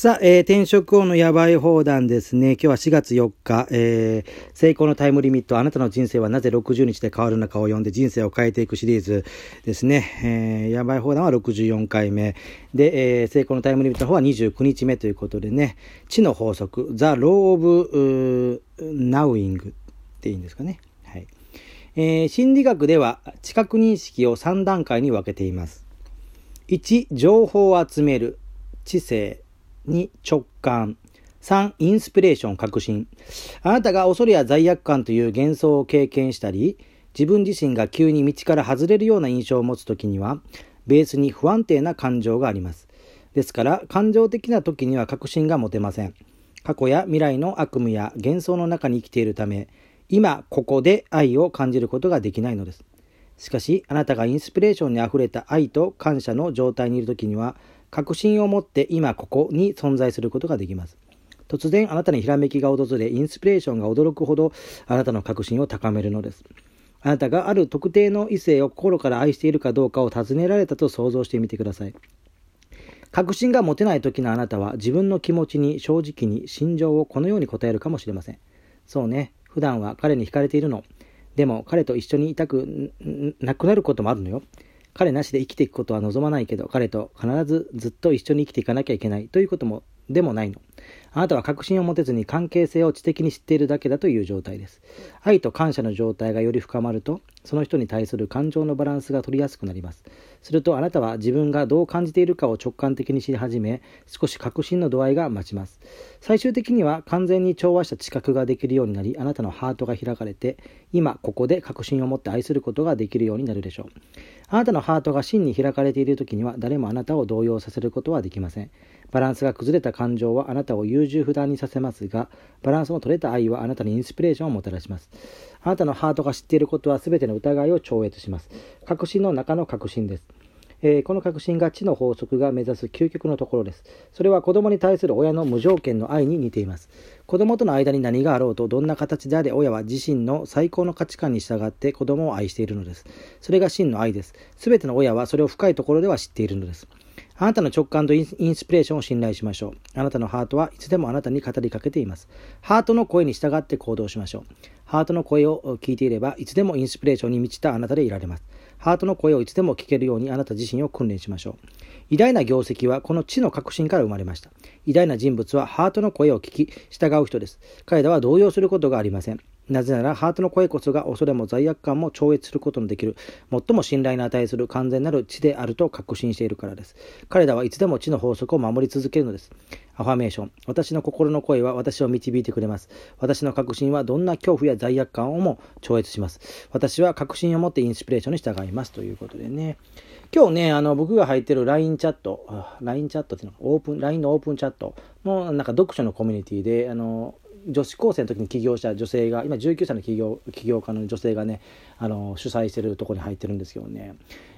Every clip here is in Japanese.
さあ、えー、転職王のやばい放談ですね。今日は4月4日、えー、成功のタイムリミット、あなたの人生はなぜ60日で変わるのかを読んで人生を変えていくシリーズですね。えー、やばい放談は64回目。で、えー、成功のタイムリミットの方は29日目ということでね、知の法則、The Law of Knowing っていいんですかね。はい。えー、心理学では知覚認識を3段階に分けています。1、情報を集める。知性。2、直感。3、インスピレーション、確信。あなたが恐れや罪悪感という幻想を経験したり、自分自身が急に道から外れるような印象を持つときには、ベースに不安定な感情があります。ですから、感情的な時には確信が持てません。過去や未来の悪夢や幻想の中に生きているため、今ここで愛を感じることができないのです。しかし、あなたがインスピレーションにあふれた愛と感謝の状態にいるときには、確信を持って今ここに存在することができます。突然あなたにひらめきが訪れ、インスピレーションが驚くほどあなたの確信を高めるのです。あなたがある特定の異性を心から愛しているかどうかを尋ねられたと想像してみてください。確信が持てない時のあなたは自分の気持ちに正直に心情をこのように答えるかもしれません。そうね、普段は彼に惹かれているの。でも彼と一緒にいたくなくなることもあるのよ。彼なしで生きていくことは望まないけど、彼と必ずずっと一緒に生きていかなきゃいけないということも、でもないの。あなたは確信を持てずに関係性を知的に知っているだけだという状態です。愛と感謝の状態がより深まると、その人に対する感情のバランスが取りやすくなります。するとあなたは自分がどう感じているかを直感的に知り始め、少し確信の度合いが増します。最終的には完全に調和した知覚ができるようになり、あなたのハートが開かれて、今ここで確信を持って愛することができるようになるでしょう。あなたのハートが真に開かれている時には誰もあなたを動揺させることはできません。バランスが崩れた感情はあなたを優柔不断にさせますが、バランスの取れた愛はあなたにインスピレーションをもたらします。あなたのハートが知っていることは全ての疑いを超越します。確信の中の確信です。えー、この確信が知の法則が目指す究極のところです。それは子供に対する親の無条件の愛に似ています。子供との間に何があろうと、どんな形であれ親は自身の最高の価値観に従って子供を愛しているのです。それが真の愛です。すべての親はそれを深いところでは知っているのです。あなたの直感とインスピレーションを信頼しましょう。あなたのハートはいつでもあなたに語りかけています。ハートの声に従って行動しましょう。ハートの声を聞いていれば、いつでもインスピレーションに満ちたあなたでいられます。ハートの声をいつでも聞けるようにあなた自身を訓練しましょう。偉大な業績はこの知の革新から生まれました。偉大な人物はハートの声を聞き、従う人です。彼らは動揺することがありません。なぜなら、ハートの声こそが恐れも罪悪感も超越することのできる、最も信頼の値する完全なる知であると確信しているからです。彼らはいつでも知の法則を守り続けるのです。アファメーション。私の心の声は私を導いてくれます。私の確信はどんな恐怖や罪悪感をも超越します。私は確信を持ってインスピレーションに従います。ということでね。今日ね、あの、僕が入ってる LINE チャット、LINE チャットっていうのオープン、LINE のオープンチャットの、なんか読書のコミュニティで、あの、女子高生の時に起業した女性が今19歳の起業起業家の女性がねあの主催してるところに入ってるんですけどね。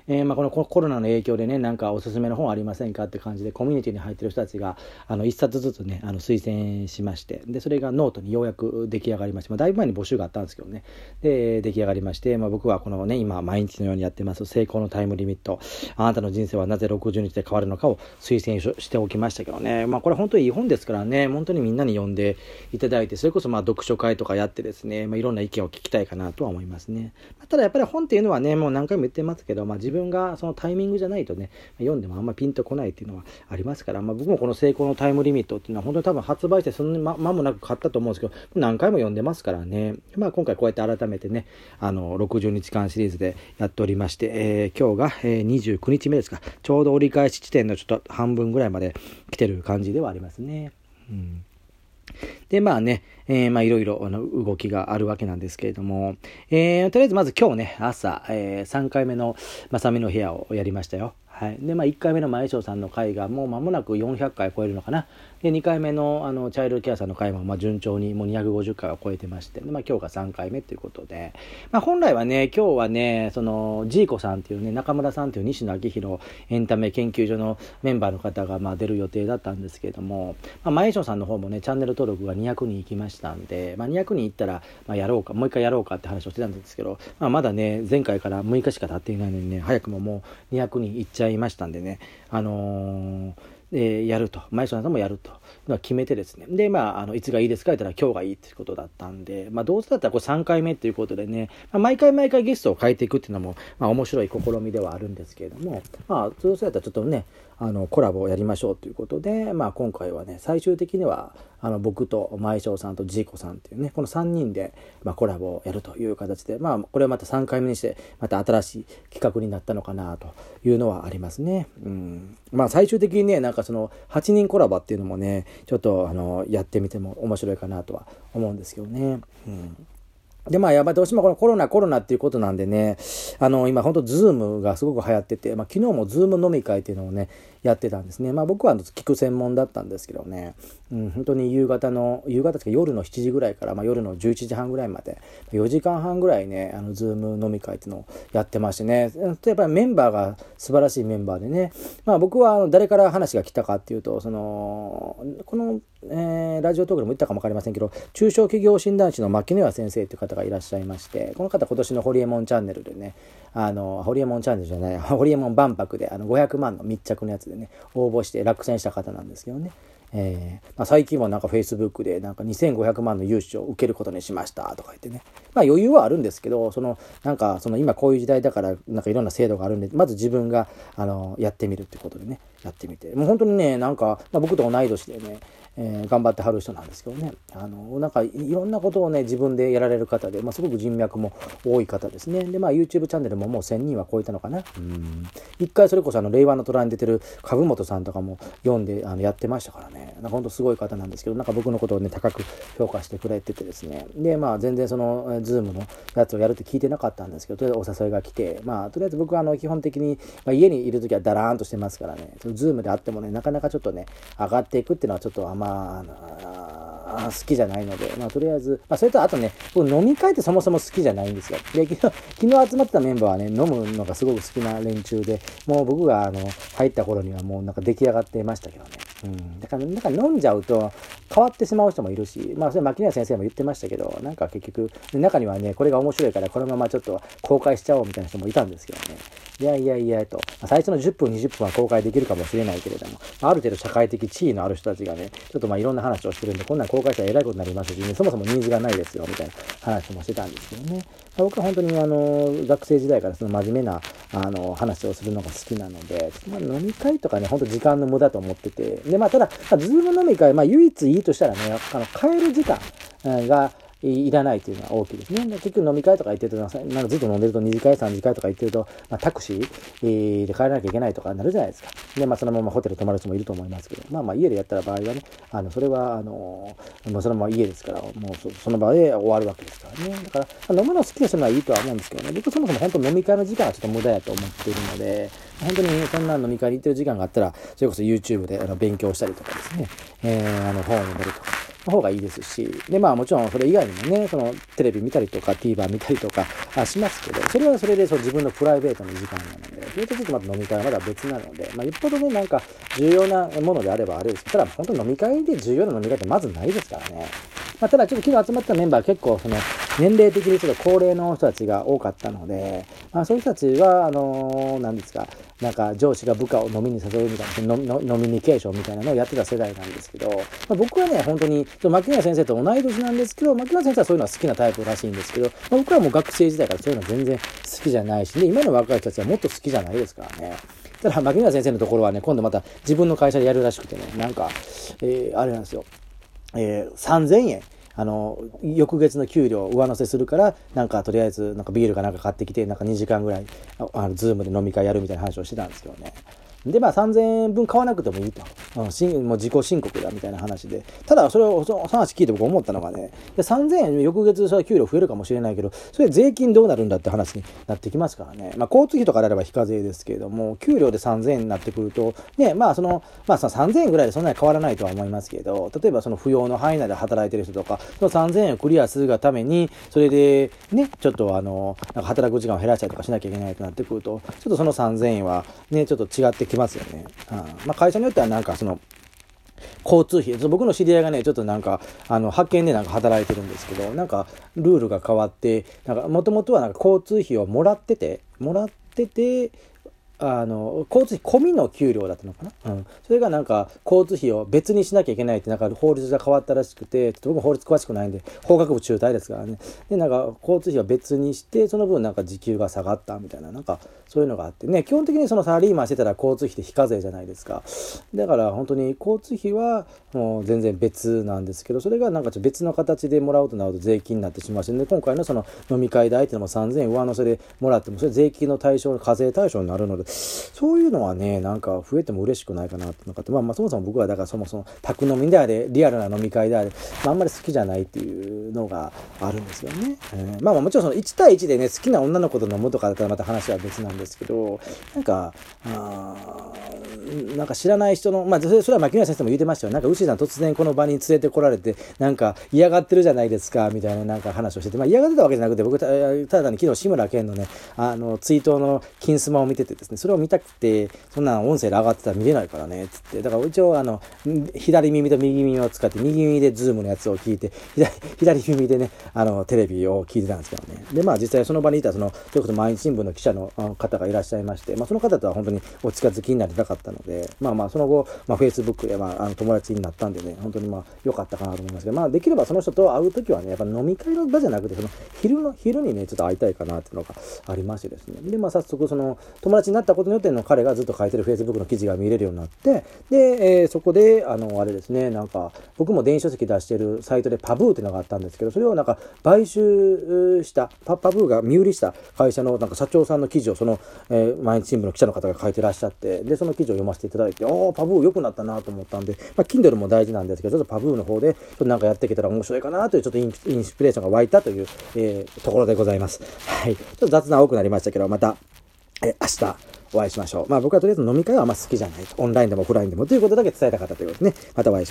えー、まあ、このコロナの影響でね、なんかおすすめの本ありませんかって感じで、コミュニティに入ってる人たちが、あの、一冊ずつね、あの、推薦しまして、で、それがノートにようやく出来上がりまして、まあ、だいぶ前に募集があったんですけどね、で、出来上がりまして、まあ、僕はこのね、今、毎日のようにやってます、成功のタイムリミット、あなたの人生はなぜ60日で変わるのかを推薦しておきましたけどね、まあ、これ本当にいい本ですからね、本当にみんなに読んでいただいて、それこそまあ、読書会とかやってですね、まあ、いろんな意見を聞きたいかなとは思いますね。ただやっぱり本っていうのはね、もう何回も言ってますけど、まあ、自分がそのタイミングじゃないとね、読んでもあんまピンとこないっていうのはありますから、まあ、僕もこの成功のタイムリミットっていうのは本当に多分発売してそんなに間もなく買ったと思うんですけど、何回も読んでますからね、まあ、今回こうやって改めてね、あの、60日間シリーズでやっておりまして、えー、今日が、えー、29日目ですか、ちょうど折り返し地点のちょっと半分ぐらいまで来てる感じではありますね。うん。で、まあね、えー、まあいろいろ動きがあるわけなんですけれども、えー、とりあえずまず今日ね、朝、えー、3回目のまさみの部屋をやりましたよ。はい。で、まあ、1回目の前翔さんの回がもう間もなく400回超えるのかな。で、2回目の、あの、チャイルドケアさんの回も、まあ、順調にもう250回を超えてまして、でまあ、今日が3回目ということで、まあ、本来はね、今日はね、その、ジーコさんっていうね、中村さんっていう西野昭弘エンタメ研究所のメンバーの方が、まあ、出る予定だったんですけれども、まあ、前翔さんの方もね、チャンネル登録が200人いきましたんで、まあ、200人いったら、まあ、やろうか、もう一回やろうかって話をしてたんですけど、まあ、まだね、前回から6日しか経っていないのにね、早くももう200人いっちゃいましたんでね、あのーえー、やると、前島さんもやると、決めてですね、で、まあ、あのいつがいいですかって言ったら、今日がいいってことだったんで、まあ、どうせだったらこれ3回目っていうことでね、まあ、毎回毎回ゲストを変えていくっていうのも、まあ、面白い試みではあるんですけれども、まあ、どうせだったらちょっとね、あのコラボをやりましょうということで、まあ、今回はね最終的にはあの僕と前翔さんとジーコさんっていうねこの3人で、まあ、コラボをやるという形で、まあ、これはまた3回目にしてまた新しい企画になったのかなというのはありますね。うん。まあ、最終的にねなんかその8人コラボっていうのもねちょっとあのやってみても面白いかなとは思うんですけどね。うんで、まあ、やっぱどうしてもこのコロナ、コロナっていうことなんでね、あの、今本当 Zoom がすごく流行ってて、まあ、昨日も Zoom 飲み会っていうのをね、やってたんですね。まあ、僕は聞く専門だったんですけどね、うん、本当に夕方の、夕方ですか夜の7時ぐらいから、まあ、夜の11時半ぐらいまで、4時間半ぐらいね、あの、 Zoom 飲み会っていうのをやってましてね、やっぱりメンバーが素晴らしいメンバーでね、まあ、僕は誰から話が来たかっていうと、その、この、えー、ラジオトークでも言ったかも分かりませんけど、中小企業診断士の牧野谷先生という方がいらっしゃいまして、この方今年のホリエモンチャンネルでね、あの、ホリエモンチャンネルじゃない、ホリエモン万博であの500万の密着のやつでね、応募して落選した方なんですけどね。えーまあ、最近はなんかフェイスブックでなんか2500万の融資を受けることにしましたとか言ってね。まあ余裕はあるんですけど、そのなんかその今こういう時代だからなんかいろんな制度があるんで、まず自分があのやってみるってことでね、やってみて。もう本当にね、なんか、まあ、僕と同い年でね、えー、頑張ってはる人なんですけどね。あのなんかいろんなことをね自分でやられる方で、まあ、すごく人脈も多い方ですね。でまあ YouTube チャンネルももう1000人は超えたのかな。うん。一回それこそあの令和の虎に出てる株本さんとかも読んであのやってましたからね。なんか本当すごい方なんですけどなんか僕のことをね高く評価してくれててですね。でまあ全然その Zoom のやつをやるって聞いてなかったんですけどとりあえずお誘いが来てまあとりあえず僕はあの基本的に、まあ、家にいる時はダラーンとしてますからね。Zoom であってもねなかなかちょっとね上がっていくっていうのはちょっとあんまあ好きじゃないので、まあ、とりあえず、まあ、それとあとね、僕飲み会ってそもそも好きじゃないんですよ。で、昨日、昨日集まったメンバーはね、飲むのがすごく好きな連中で、もう僕があの入った頃にはもうなんか出来上がってましたけどね。うん、だから、なんか飲んじゃうと変わってしまう人もいるし、まあ、それ牧野先生も言ってましたけど、なんか結局、中にはね、これが面白いからこのままちょっと公開しちゃおうみたいな人もいたんですけどね。いやいやいやと、最初の10分、20分は公開できるかもしれないけれども、ある程度社会的地位のある人たちがね、ちょっとまあいろんな話をしてるんで、こんなん公開したらえらいことになりますし、ね、そもそもニーズがないですよ、みたいな話もしてたんですけどね。僕は本当にあの、学生時代からその真面目なあの話をするのが好きなので、まあ、飲み会とかね、本当時間の無駄と思ってて、で、まあただ、まあ、ズーム飲み会、まあ唯一いいとしたらね、あの、帰る時間が、いらないというのは大きいですね。結局飲み会とか行ってると、なんかずっと飲んでると2次会、3次会とか行ってると、まあ、タクシーで帰らなきゃいけないとかなるじゃないですか。で、まあそのままホテル泊まる人もいると思いますけど、まあまあ家でやったら場合はね、あの、それは、あの、まあそのまま家ですから、もうその場で終わるわけですからね。だから、飲むの好きな人はいいとは思うんですけどね、僕そもそも本当飲み会の時間はちょっと無駄やと思っているので、本当にそんな飲み会に行ってる時間があったら、それこそ YouTube であの勉強したりとかですね、えー、あの本を読めるとか、の方がいいですし、で、まあもちろんそれ以外にもね、そのテレビ見たりとか TVer 見たりとかあしますけど、それはそれでその自分のプライベートの時間なので、それとちょっとまた飲み会はまだ別なので、まあよっぽどね、なんか重要なものであればあれですけど、ただ本当飲み会で重要な飲み会ってまずないですからね。まあ、ただちょっと昨日集まったメンバー結構その年齢的にちょっと高齢の人たちが多かったので、まあ、そういう人たちは、あの、何ですか、なんか上司が部下を飲みに誘うみたいな、飲みニケーションみたいなのをやってた世代なんですけど、まあ、僕はね、本当に、牧野先生と同い年なんですけど、牧野先生はそういうのは好きなタイプらしいんですけど、まあ、僕はもう学生時代からそういうの全然好きじゃないし、で、今の若い人たちはもっと好きじゃないですからね。ただ、牧野先生のところはね、今度また自分の会社でやるらしくてね、なんか、えー、あれなんですよ。えー、3000円。あの、翌月の給料上乗せするから、なんかとりあえず、なんかビールかなんか買ってきて、なんか2時間ぐらい、あの、ズームで飲み会やるみたいな話をしてたんですけどね。で、まあ3000円分買わなくてもいいと。うん、しもう自己申告だみたいな話で。ただ、それを、その話聞いて僕思ったのがね、で3000円翌月それは給料増えるかもしれないけど、それ税金どうなるんだって話になってきますからね。まあ交通費とかであれば非課税ですけれども、給料で3000円になってくると、ね、まあその、まあ3000円ぐらいでそんなに変わらないとは思いますけど、例えばその扶養の範囲内で働いてる人とか、その3000円をクリアするがために、それでね、ちょっとあの、なんか働く時間を減らしたりとかしなきゃいけないとなってくると、ちょっとその3000円はね、ちょっと違ってきますよね。うんまあ、会社によってはなんかその、交通費、僕の知り合いがね、ちょっとなんか、あの、派遣でなんか働いてるんですけど、なんか、ルールが変わって、なんか、もともとはなんか交通費をもらってて、もらってて、あの、交通費込みの給料だったのかな？うん。それがなんか、交通費を別にしなきゃいけないって、なんか法律が変わったらしくて、ちょっと僕法律詳しくないんで、法学部中退ですからね。で、なんか、交通費を別にして、その分なんか時給が下がったみたいな、なんか、そういうのがあってね、基本的にそのサラリーマンしてたら交通費って非課税じゃないですか。だから本当に交通費はもう全然別なんですけど、それがなんかちょっと別の形でもらうとなると税金になってしまうし、で、今回のその飲み会代っていうのも3000円上乗せでもらっても、それ税金の対象、課税対象になるので、そういうのはね、なんか増えても嬉しくないかなってのかって、まあまあそもそも僕はだからそもそも宅飲みであれ、リアルな飲み会であれ、まああんまり好きじゃないっていうのがあるんですよね。えー、まあまあもちろんその1対1でね、好きな女の子と飲むとかだったらまた話は別なんですけど、なんか、あなんか知らない人の、まあ、それは牧村先生も言ってましたよ。なんか、牛さん突然この場に連れてこられて、なんか嫌がってるじゃないですか、みたいななんか話をしてて、まあ嫌がってたわけじゃなくて、僕た、ただに昨日志村けんのね、あの、追悼の金スマを見ててですね、それを見たくて、そんな音声で上がってたら見れないからね、つって。だから一応、あの、左耳と右耳を使って、右耳でズームのやつを聞いて、左、左耳でね、あの、テレビを聞いてたんですけどね。で、まあ実際その場にいた、その、ということ毎日新聞の記者の方がいらっしゃいまして、まあその方とは本当にお近づきになりたかったので、まあまあその後、まあ Facebook で、まあ、あの友達になったんでね、本当にまあ良かったかなと思いますけど、まあできればその人と会うときはね、やっぱ飲み会の場じゃなくて、その昼の、昼にね、ちょっと会いたいかなっていうのがありましてですね。で、まあ早速その友達になったことによっての彼がずっと書いてる Facebook の記事が見れるようになって、で、えー、そこで、あの、あれですね、なんか、僕も電子書籍出してるサイトでパブーっていうのがあったんですけど、それをなんか買収した、パパブーが身売りした会社のなんか社長さんの記事をその、えー、毎日新聞の記者の方が書いてらっしゃって、で、その記事を読ませていただいて、ああ、パブー良くなったなと思ったんで、まあ、Kindle も大事なんですけど、ちょっとパブーの方で、ちょっとなんかやっていけたら面白いかなという、ちょっとインスピレーションが湧いたという、えー、ところでございます。はい。ちょっと雑談多くなりましたけど、また、え明日、お会いしましょう。まあ僕はとりあえず飲み会はあんま好きじゃないと。オンラインでもオフラインでもということだけ伝えたかったということですね。またお会いしましょう。